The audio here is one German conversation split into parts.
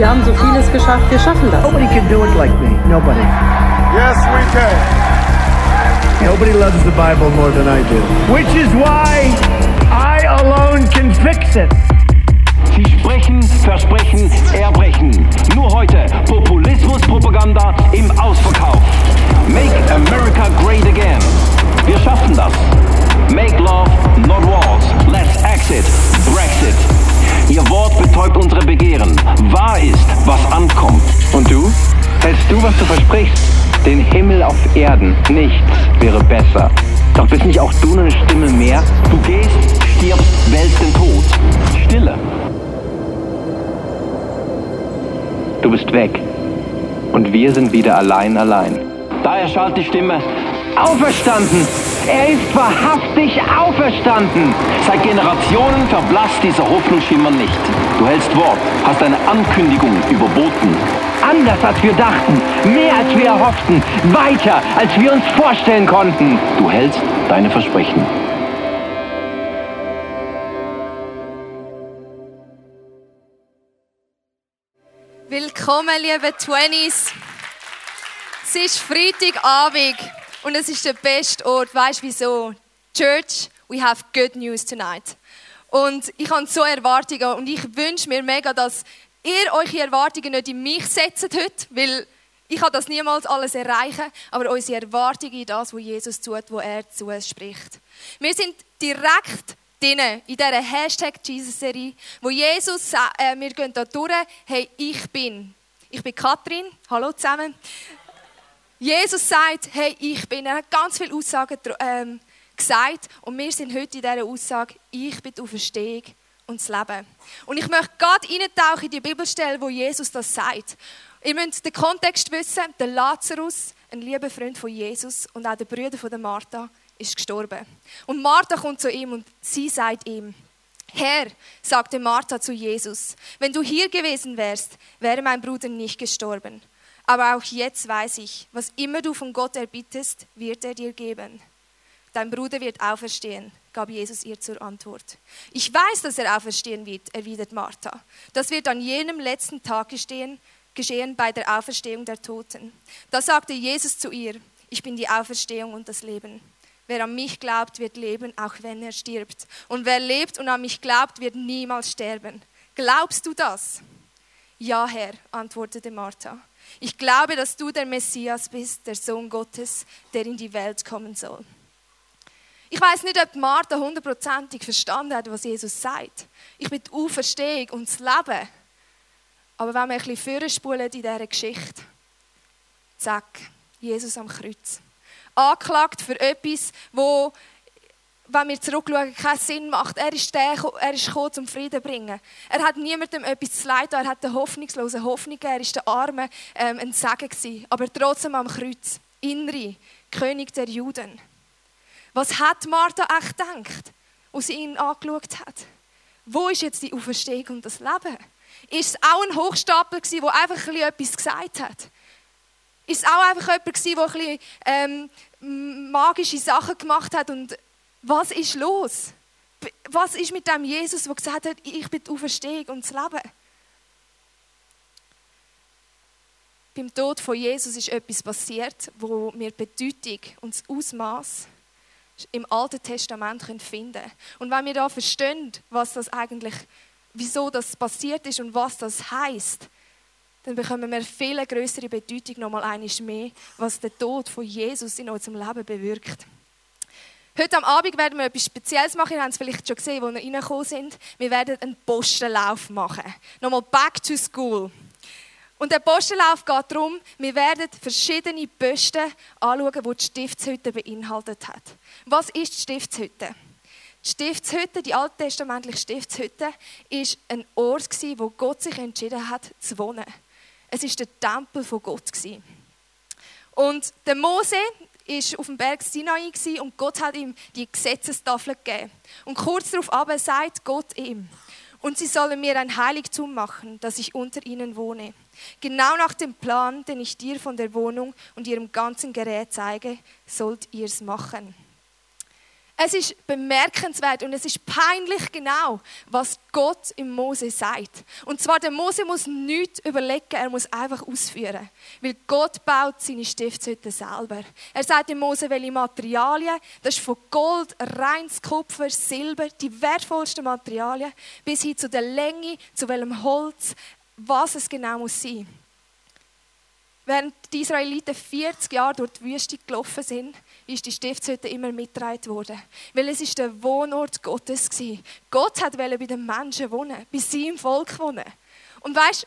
Wir haben so vieles geschafft, wir schaffen das. Nobody can do it like me. Nobody. Yes, we can. Nobody loves the Bible more than I do. Which is why I alone can fix it. Sie sprechen, versprechen, erbrechen. Nur heute Populismus-Propaganda im Ausverkauf. Make America great again. Wir schaffen das. Make love, du, was du versprichst? Den Himmel auf Erden. Nichts wäre besser. Doch bist nicht auch du nur eine Stimme mehr? Du gehst, stirbst, wälzt den Tod. Stille. Du bist weg. Und wir sind wieder allein, allein. Da erschallt die Stimme. Auferstanden! Er ist wahrhaftig auferstanden! Seit Generationen verblasst dieser Hoffnungsschimmer nicht. Du hältst Wort, hast eine Ankündigung überboten. Anders als wir dachten, mehr als wir erhofften, weiter als wir uns vorstellen konnten. Du hältst deine Versprechen. Willkommen, liebe Twenties. Es ist Freitagabend und es ist der beste Ort. Weißt du wieso? Church, we have good news tonight. Und ich habe so Erwartungen und ich wünsche mir mega, dass ihr eure Erwartungen nicht in mich setzt heute, weil ich kann das niemals alles erreichen, aber unsere Erwartungen in das, was Jesus tut, wo er zu uns spricht. Wir sind direkt drinnen, in dieser Hashtag Jesus-Serie, wo Jesus sagt, äh, wir gehen da durch, hey, ich bin. Ich bin Katrin, hallo zusammen. Jesus sagt, hey, ich bin. Er hat ganz viele Aussagen ähm, gesagt und wir sind heute in dieser Aussage, ich bin die Auferstehung und das Leben. Und ich möchte gerade eintauchen in die Bibelstelle, wo Jesus das sagt. Ihr müsst den Kontext wissen, der Lazarus, ein lieber Freund von Jesus und auch der Brüder von Martha, ist gestorben. Und Martha kommt zu ihm und sie sagt ihm, Herr, sagte Martha zu Jesus, wenn du hier gewesen wärst, wäre mein Bruder nicht gestorben. Aber auch jetzt weiß ich, was immer du von Gott erbittest, wird er dir geben. Dein Bruder wird auferstehen, gab Jesus ihr zur Antwort. Ich weiß, dass er auferstehen wird, erwidert Martha. Das wird an jenem letzten Tag geschehen, geschehen bei der Auferstehung der Toten. Da sagte Jesus zu ihr, ich bin die Auferstehung und das Leben. Wer an mich glaubt, wird leben, auch wenn er stirbt. Und wer lebt und an mich glaubt, wird niemals sterben. Glaubst du das? Ja, Herr, antwortete Martha. Ich glaube, dass du der Messias bist, der Sohn Gottes, der in die Welt kommen soll. Ich weiß nicht, ob Martha hundertprozentig verstanden hat, was Jesus sagt. Ich bin die Auferstehung und das Leben. Aber wenn wir ein bisschen vorspulen in dieser Geschichte, zack, Jesus am Kreuz angeklagt für etwas, wo, wenn wir zurückschauen, keinen Sinn macht. Er ist der, er ist gekommen, zum Frieden zu bringen. Er hat niemandem etwas zu leiden, er hat den Hoffnungslosen Hoffnung er ist der Armen ähm, ein Segen gewesen, aber trotzdem am Kreuz. Inri, König der Juden. Was hat Martha echt gedacht, als sie ihn angeschaut hat? Wo ist jetzt die Auferstehung und das Leben? Ist es auch ein Hochstapler gewesen, der einfach ein etwas gesagt hat? Ist es auch einfach jemand gewesen, der ein bisschen, ähm, magische Sachen gemacht hat und was ist los? Was ist mit dem Jesus, der gesagt hat, ich bin die Auferstehung und das Leben? Beim Tod von Jesus ist etwas passiert, wo wir die Bedeutung und das Ausmaß im Alten Testament finden können. Und wenn wir da verstehen, was das eigentlich, wieso das passiert ist und was das heißt, dann bekommen wir viel größere Bedeutung nochmal eines mehr, was der Tod von Jesus in unserem Leben bewirkt. Heute am Abend werden wir etwas Spezielles machen. Ihr habt es vielleicht schon gesehen, als wir reingekommen sind. Wir werden einen Postenlauf machen. Nochmal back to school. Und der Postenlauf geht darum, wir werden verschiedene Posten anschauen, die die Stiftshütte beinhaltet hat. Was ist die Stiftshütte? Die Stiftshütte, die alttestamentliche Stiftshütte, ist ein Ort, wo Gott sich entschieden hat, zu wohnen. Es ist der Tempel von Gott. Und der Mose ist auf dem Berg Sinai und Gott hat ihm die Gesetzestafel gegeben. Und kurz darauf aber sagt Gott ihm, und sie sollen mir ein Heiligtum machen, dass ich unter ihnen wohne. Genau nach dem Plan, den ich dir von der Wohnung und ihrem ganzen Gerät zeige, sollt ihr es machen. Es ist bemerkenswert und es ist peinlich genau, was Gott im Mose sagt. Und zwar, der Mose muss nichts überlegen, er muss einfach ausführen. Weil Gott baut seine Stiftshütte selber. Er sagt dem Mose, welche Materialien, das ist von Gold, reines Kupfer, Silber, die wertvollsten Materialien, bis hin zu der Länge, zu welchem Holz, was es genau muss sein. Während die Israeliten 40 Jahre durch die Wüste gelaufen sind, ist die Stiftshütte immer mitgetragen worden. Weil es ist der Wohnort Gottes war. Gott wollte bei den Menschen wohnen, bei seinem Volk wohnen. Und weißt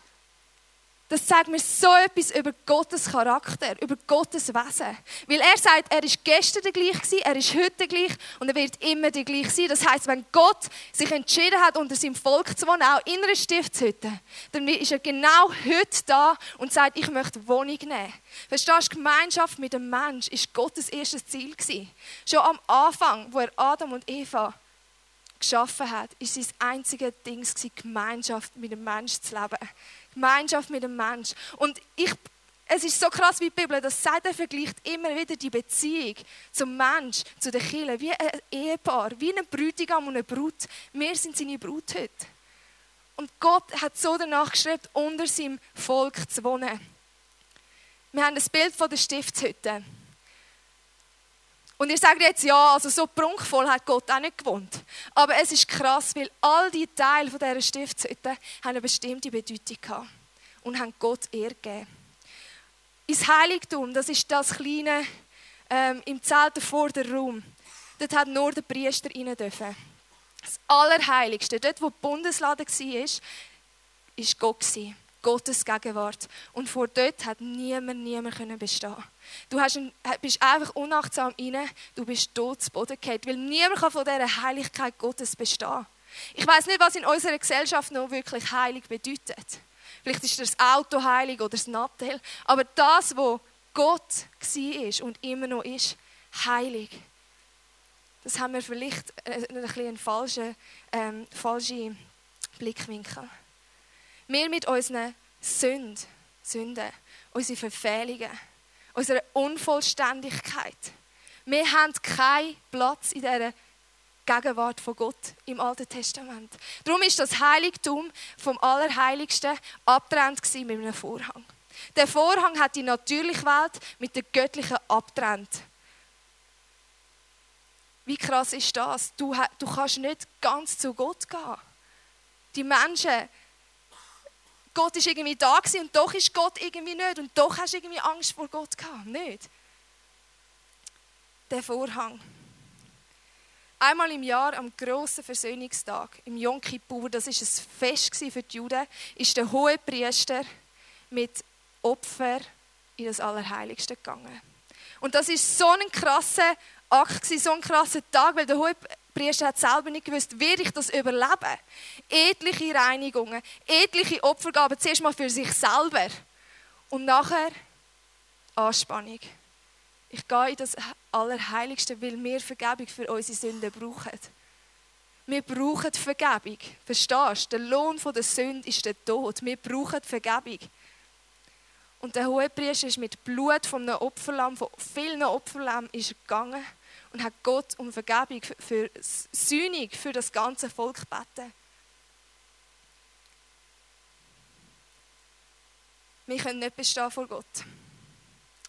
das sagt mir so etwas über Gottes Charakter, über Gottes Wesen. Weil er sagt, er ist gestern der gleich gewesen, er ist heute gleich und er wird immer der gleich sein. Das heißt, wenn Gott sich entschieden hat, unter seinem Volk zu wohnen, auch in einer Stiftshütte, dann ist er genau heute da und sagt, ich möchte Wohnung nehmen. Verstehst du, Gemeinschaft mit dem Mensch ist Gottes erstes Ziel gewesen. Schon am Anfang, wo er Adam und Eva geschaffen hat, ist sein einziges Ding Gemeinschaft mit dem Menschen zu leben. Gemeinschaft mit dem Mensch. Und ich, es ist so krass, wie die Bibel das sagt, er vergleicht immer wieder die Beziehung zum Mensch, zu den Kindern, wie ein Ehepaar, wie ein Bräutigam und eine Brut. Wir sind seine Brut heute. Und Gott hat so danach gestrebt, unter seinem Volk zu wohnen. Wir haben das Bild von der Stiftshütte. Und ihr sagt jetzt, ja, also so prunkvoll hat Gott auch nicht gewohnt. Aber es ist krass, weil all die Teile von dieser Stiftshütte haben eine bestimmte Bedeutung gehabt und haben Gott Ehre gegeben. Ins Heiligtum, das ist das kleine ähm, im Zelt vor der Raum. Dort hat nur der Priester rein dürfen. Das Allerheiligste, dort wo die Bundeslade war, war Gott. Gottes Gegenwart. Und vor dort hat niemand, niemand bestehen. Du hast ein, bist einfach unachtsam rein, du bist tot zu Boden gefallen, weil niemand kann von dieser Heiligkeit Gottes bestehen. Ich weiß nicht, was in unserer Gesellschaft noch wirklich heilig bedeutet. Vielleicht ist das Auto heilig oder das Nattel, aber das, wo Gott war und immer noch ist, heilig. Das haben wir vielleicht einen, einen falschen, ähm, falschen Blickwinkel. Wir mit unseren Sünden, Sünden, unseren Verfehlungen, unserer Unvollständigkeit. Wir haben keinen Platz in dieser Gegenwart von Gott im Alten Testament. Darum ist das Heiligtum vom Allerheiligsten abtrennt mit einem Vorhang. Der Vorhang hat die natürliche Welt mit der göttlichen abtrennt. Wie krass ist das? Du, du kannst nicht ganz zu Gott gehen. Die Menschen Gott ist irgendwie da gewesen und doch ist Gott irgendwie nicht und doch hast du irgendwie Angst vor Gott gehabt. Nicht. Der Vorhang. Einmal im Jahr am grossen Versöhnungstag, im Yom Kippur, das ist ein Fest für die Juden, ist der hohe Priester mit Opfer in das Allerheiligste gegangen. Und das ist so ein krasser Akt, so ein krasser Tag, weil der hohe Priester hat selber nicht gewusst, werde ich das überleben? Etliche Reinigungen, etliche Opfergaben, zuerst mal für sich selber und nachher Anspannung. Ich gehe in das Allerheiligste, weil wir Vergebung für unsere Sünden brauchen. Wir brauchen Vergebung. Verstehst du? Der Lohn der Sünde ist der Tod. Wir brauchen Vergebung. Und der Hohepriester ist mit Blut von einem Opferlamm, von vielen Opferlämmen, ist gegangen und hat Gott um Vergebung für Sühnung für das ganze Volk gebeten. Wir können nicht bestehen vor Gott.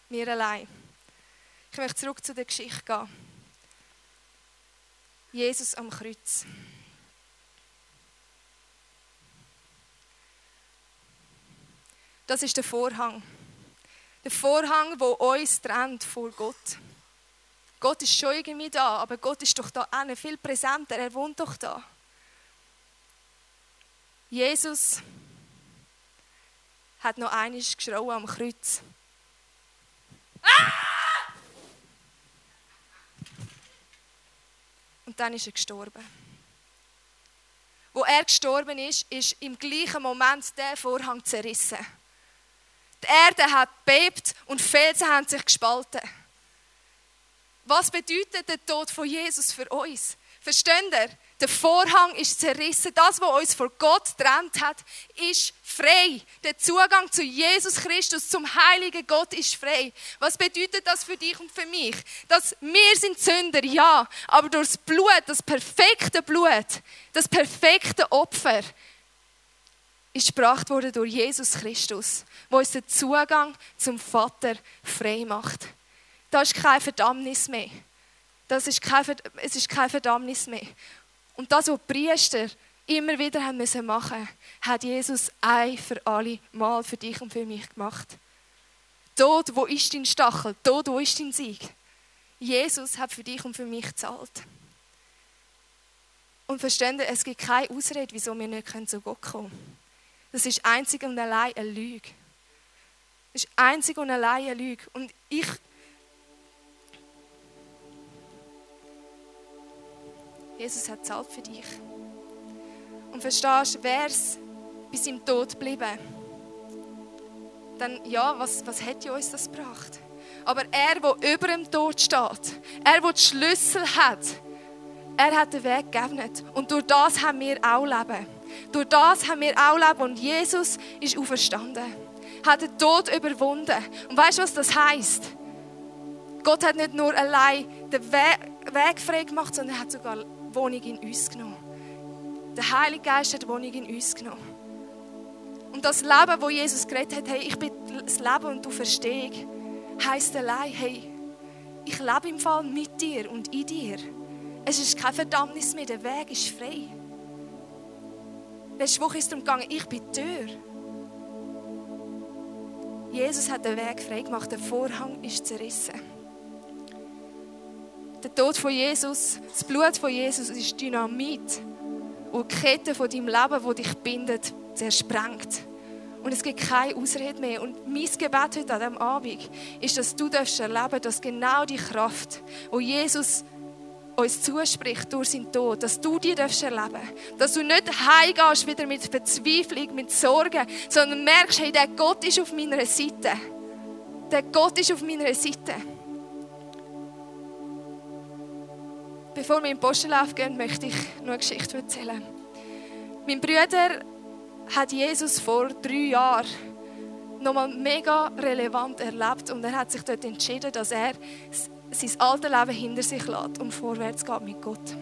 Wir allein. Ich möchte zurück zu der Geschichte gehen. Jesus am Kreuz. Das ist der Vorhang. Der Vorhang, wo uns trennt vor Gott. Gott ist schon irgendwie da, aber Gott ist doch da auch viel präsenter. Er wohnt doch da. Jesus hat noch einiges geschrauen am Kreuz. Ah! Und dann ist er gestorben. Wo er gestorben ist, ist im gleichen Moment der Vorhang zerrissen. Die Erde hat bebt und Felsen haben sich gespalten. Was bedeutet der Tod von Jesus für uns? Versteht ihr? Der Vorhang ist zerrissen. Das, was uns vor Gott trennt hat, ist frei. Der Zugang zu Jesus Christus, zum heiligen Gott, ist frei. Was bedeutet das für dich und für mich? Dass wir sind Sünder, ja, aber durch das Blut, das perfekte Blut, das perfekte Opfer, ist gebracht worden durch Jesus Christus, wo uns den Zugang zum Vater frei macht. Da ist keine Verdammnis mehr. Das ist kein, es ist keine Verdammnis mehr. Und das, was die Priester immer wieder haben müssen machen, hat Jesus ein für alle Mal für dich und für mich gemacht. Tod, wo ist dein Stachel? Tod, wo ist dein Sieg? Jesus hat für dich und für mich gezahlt. Und verstehen Sie, es gibt keine Ausrede, wieso wir nicht zu Gott kommen können. Das ist einzig und allein eine Lüge. Das ist einzig und allein eine Lüge. Und ich Jesus hat zahlt für dich. Und verstehst, wäre es bis im Tod geblieben, dann ja, was, was hätte uns das gebracht? Aber er, der über dem Tod steht, er, der die Schlüssel hat, er hat den Weg geebnet. Und durch das haben wir auch Leben. Durch das haben wir auch Leben. Und Jesus ist auferstanden. Hat den Tod überwunden. Und weißt du, was das heißt? Gott hat nicht nur allein den Weg frei gemacht, sondern er hat sogar Wohnung in uns genommen. Der Heilige Geist hat Wohnung in uns genommen. Und das Leben, wo Jesus geredet hat, hey, ich bin das Leben und du verstehst, heisst allein, hey, ich lebe im Fall mit dir und in dir. Es ist kein Verdammnis mehr, der Weg ist frei. Letzte Woche ist es darum gegangen, ich bin die Tür. Jesus hat den Weg frei gemacht, der Vorhang ist zerrissen. Der Tod von Jesus, das Blut von Jesus ist Dynamit, und die Kette von deinem Leben, wo dich bindet, zersprengt. Und es gibt keine Ausrede mehr. Und mein Gebet heute an diesem Abend ist, dass du erleben darfst, dass genau die Kraft, wo Jesus uns zuspricht durch seinen Tod, dass du die darfst erleben Dass du nicht heimgehst wieder mit Verzweiflung, mit Sorgen, sondern merkst, hey, der Gott ist auf meiner Seite. Der Gott ist auf meiner Seite. Bevor wir in den Postenlauf gehen, möchte ich noch eine Geschichte erzählen. Mein Bruder hat Jesus vor drei Jahren nochmal mega relevant erlebt und er hat sich dort entschieden, dass er sein altes Leben hinter sich lässt und vorwärts geht mit Gott.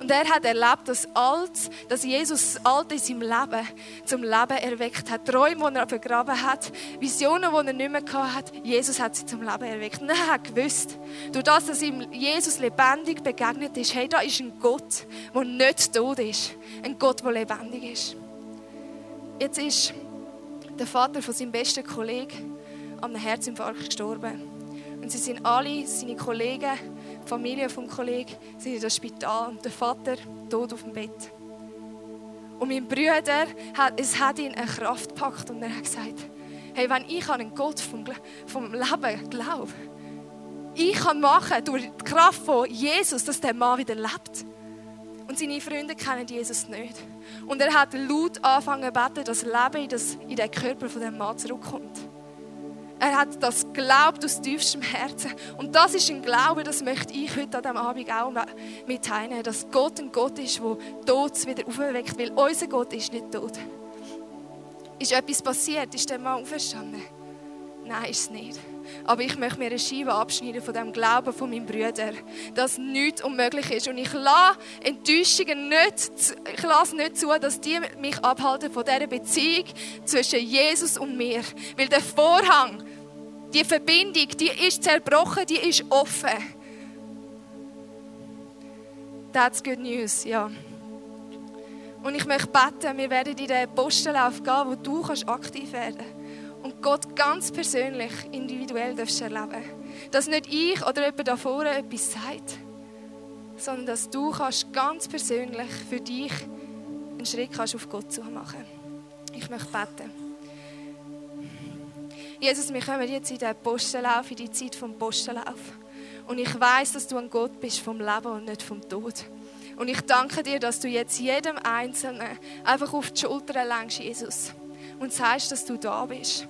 Und er hat erlebt, dass, Alt, dass Jesus das Alte in seinem Leben zum Leben erweckt hat. Träume, die er begraben hat, Visionen, die er nicht mehr hat, Jesus hat sie zum Leben erweckt. Und er hat gewusst, durch das, dass ihm Jesus lebendig begegnet ist, hey, da ist ein Gott, der nicht tot ist. Ein Gott, der lebendig ist. Jetzt ist der Vater von seinem besten Kollegen an einem Herzinfarkt gestorben. Und sie sind alle, seine Kollegen, die Familie vom Kollegen, sind in das Spital und der Vater tot auf dem Bett. Und mein Bruder, es hat ihn eine Kraft gepackt und er hat gesagt, hey, wenn ich an einen Gott vom, vom Leben glaube, ich kann machen durch die Kraft von Jesus, dass der Mann wieder lebt. Und seine Freunde kennen Jesus nicht. Und er hat laut angefangen zu beten, dass Leben in, das, in den Körper von dem Mann zurückkommt. Er hat das geglaubt aus tiefstem Herzen. Und das ist ein Glaube, das möchte ich heute an diesem Abend auch mit teilnehmen, dass Gott ein Gott ist, der Tod wieder aufweckt, weil unser Gott ist nicht tot. Ist etwas passiert? Ist der Mann auferstanden? Nein, ist es nicht. Aber ich möchte mir eine Scheibe abschneiden von dem Glauben von meinem Brüder, dass nichts unmöglich ist. Und ich lasse Enttäuschungen nicht, ich lasse nicht zu, dass die mich abhalten von dieser Beziehung zwischen Jesus und mir. Weil der Vorhang, die Verbindung, die ist zerbrochen, die ist offen. That's good news, ja. Und ich möchte beten, wir werden in den Postenlauf gehen, wo du aktiv werden kannst und Gott ganz persönlich, individuell darfst erleben. Dass nicht ich oder jemand da vorne etwas sagt, sondern dass du kannst ganz persönlich für dich einen Schritt kannst auf Gott zu machen. Ich möchte beten. Jesus, wir kommen jetzt in den Postenlauf, in die Zeit vom Postenlauf. Und ich weiß, dass du ein Gott bist vom Leben und nicht vom Tod. Und ich danke dir, dass du jetzt jedem Einzelnen einfach auf die Schulter lenkst, Jesus und sagst, dass du da bist.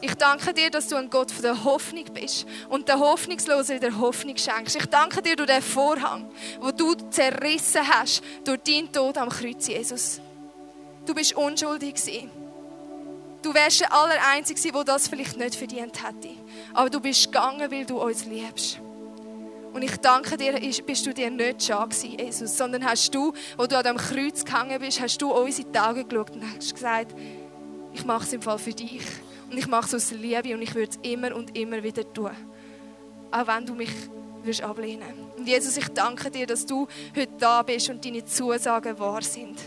Ich danke dir, dass du ein Gott von der Hoffnung bist und der Hoffnungslosen wieder Hoffnung schenkst. Ich danke dir durch den Vorhang, wo du zerrissen hast durch deinen Tod am Kreuz, Jesus. Du bist unschuldig gewesen. Du wärst der Allereinzige, der das vielleicht nicht verdient hätte. Aber du bist gegangen, weil du uns liebst. Und ich danke dir, bist du dir nicht schade gewesen, Jesus, sondern hast du, wo du an dem Kreuz gehangen bist, hast du unsere Tage geschaut und hast gesagt, ich mache es im Fall für dich. Und ich mache es aus Liebe und ich würde es immer und immer wieder tun. Auch wenn du mich wirst ablehnen. Und Jesus, ich danke dir, dass du heute da bist und deine Zusagen wahr sind.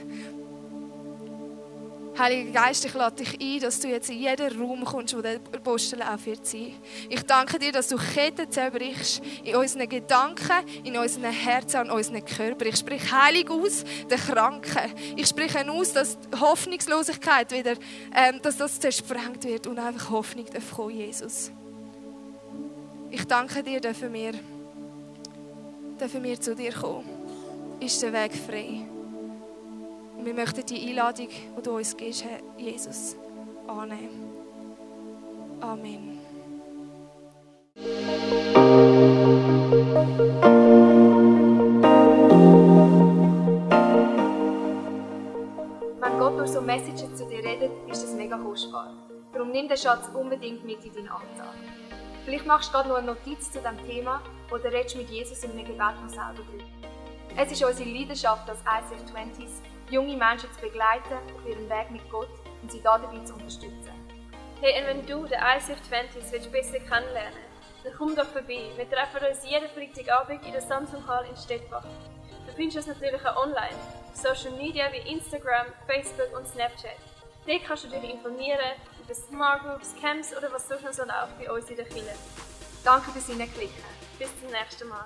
Heiliger Geist, ich lade dich ein, dass du jetzt in jeden Raum kommst, wo der Apostellauf wird sein. Ich danke dir, dass du Ketten zerbrichst in unseren Gedanken, in unseren Herzen und unseren Körper. Ich spreche heilig aus, den Kranken. Ich spreche aus, dass Hoffnungslosigkeit wieder, ähm, dass das zersprengt wird und einfach Hoffnung darf kommen, Jesus. Ich danke dir, dürfen wir, dürfen wir zu dir kommen. Ist der Weg frei? Und wir möchten die Einladung, die du uns gibst, Jesus, annehmen. Amen. Wenn Gott durch so Messages zu dir redet, ist das mega kostbar. Darum nimm den Schatz unbedingt mit in deinen Alltag. Vielleicht machst du gerade noch eine Notiz zu diesem Thema oder redest mit Jesus in einem Gebet noch selber drüber. Es ist unsere Leidenschaft als ICF 20s, junge Menschen zu begleiten auf ihrem Weg mit Gott und sie dabei zu unterstützen. Hey, und wenn du den ICF 20s willst besser kennenlernen dann komm doch vorbei. Wir treffen uns jeden Freitagabend in der Samsung Hall in Stettbach. Du findest uns natürlich auch online, auf Social Media wie Instagram, Facebook und Snapchat. Dort kannst du dich informieren über Smart Groups, Camps oder was sonst noch läuft bei uns in der Kirche. Danke fürs Hineinklicken. Bis zum nächsten Mal.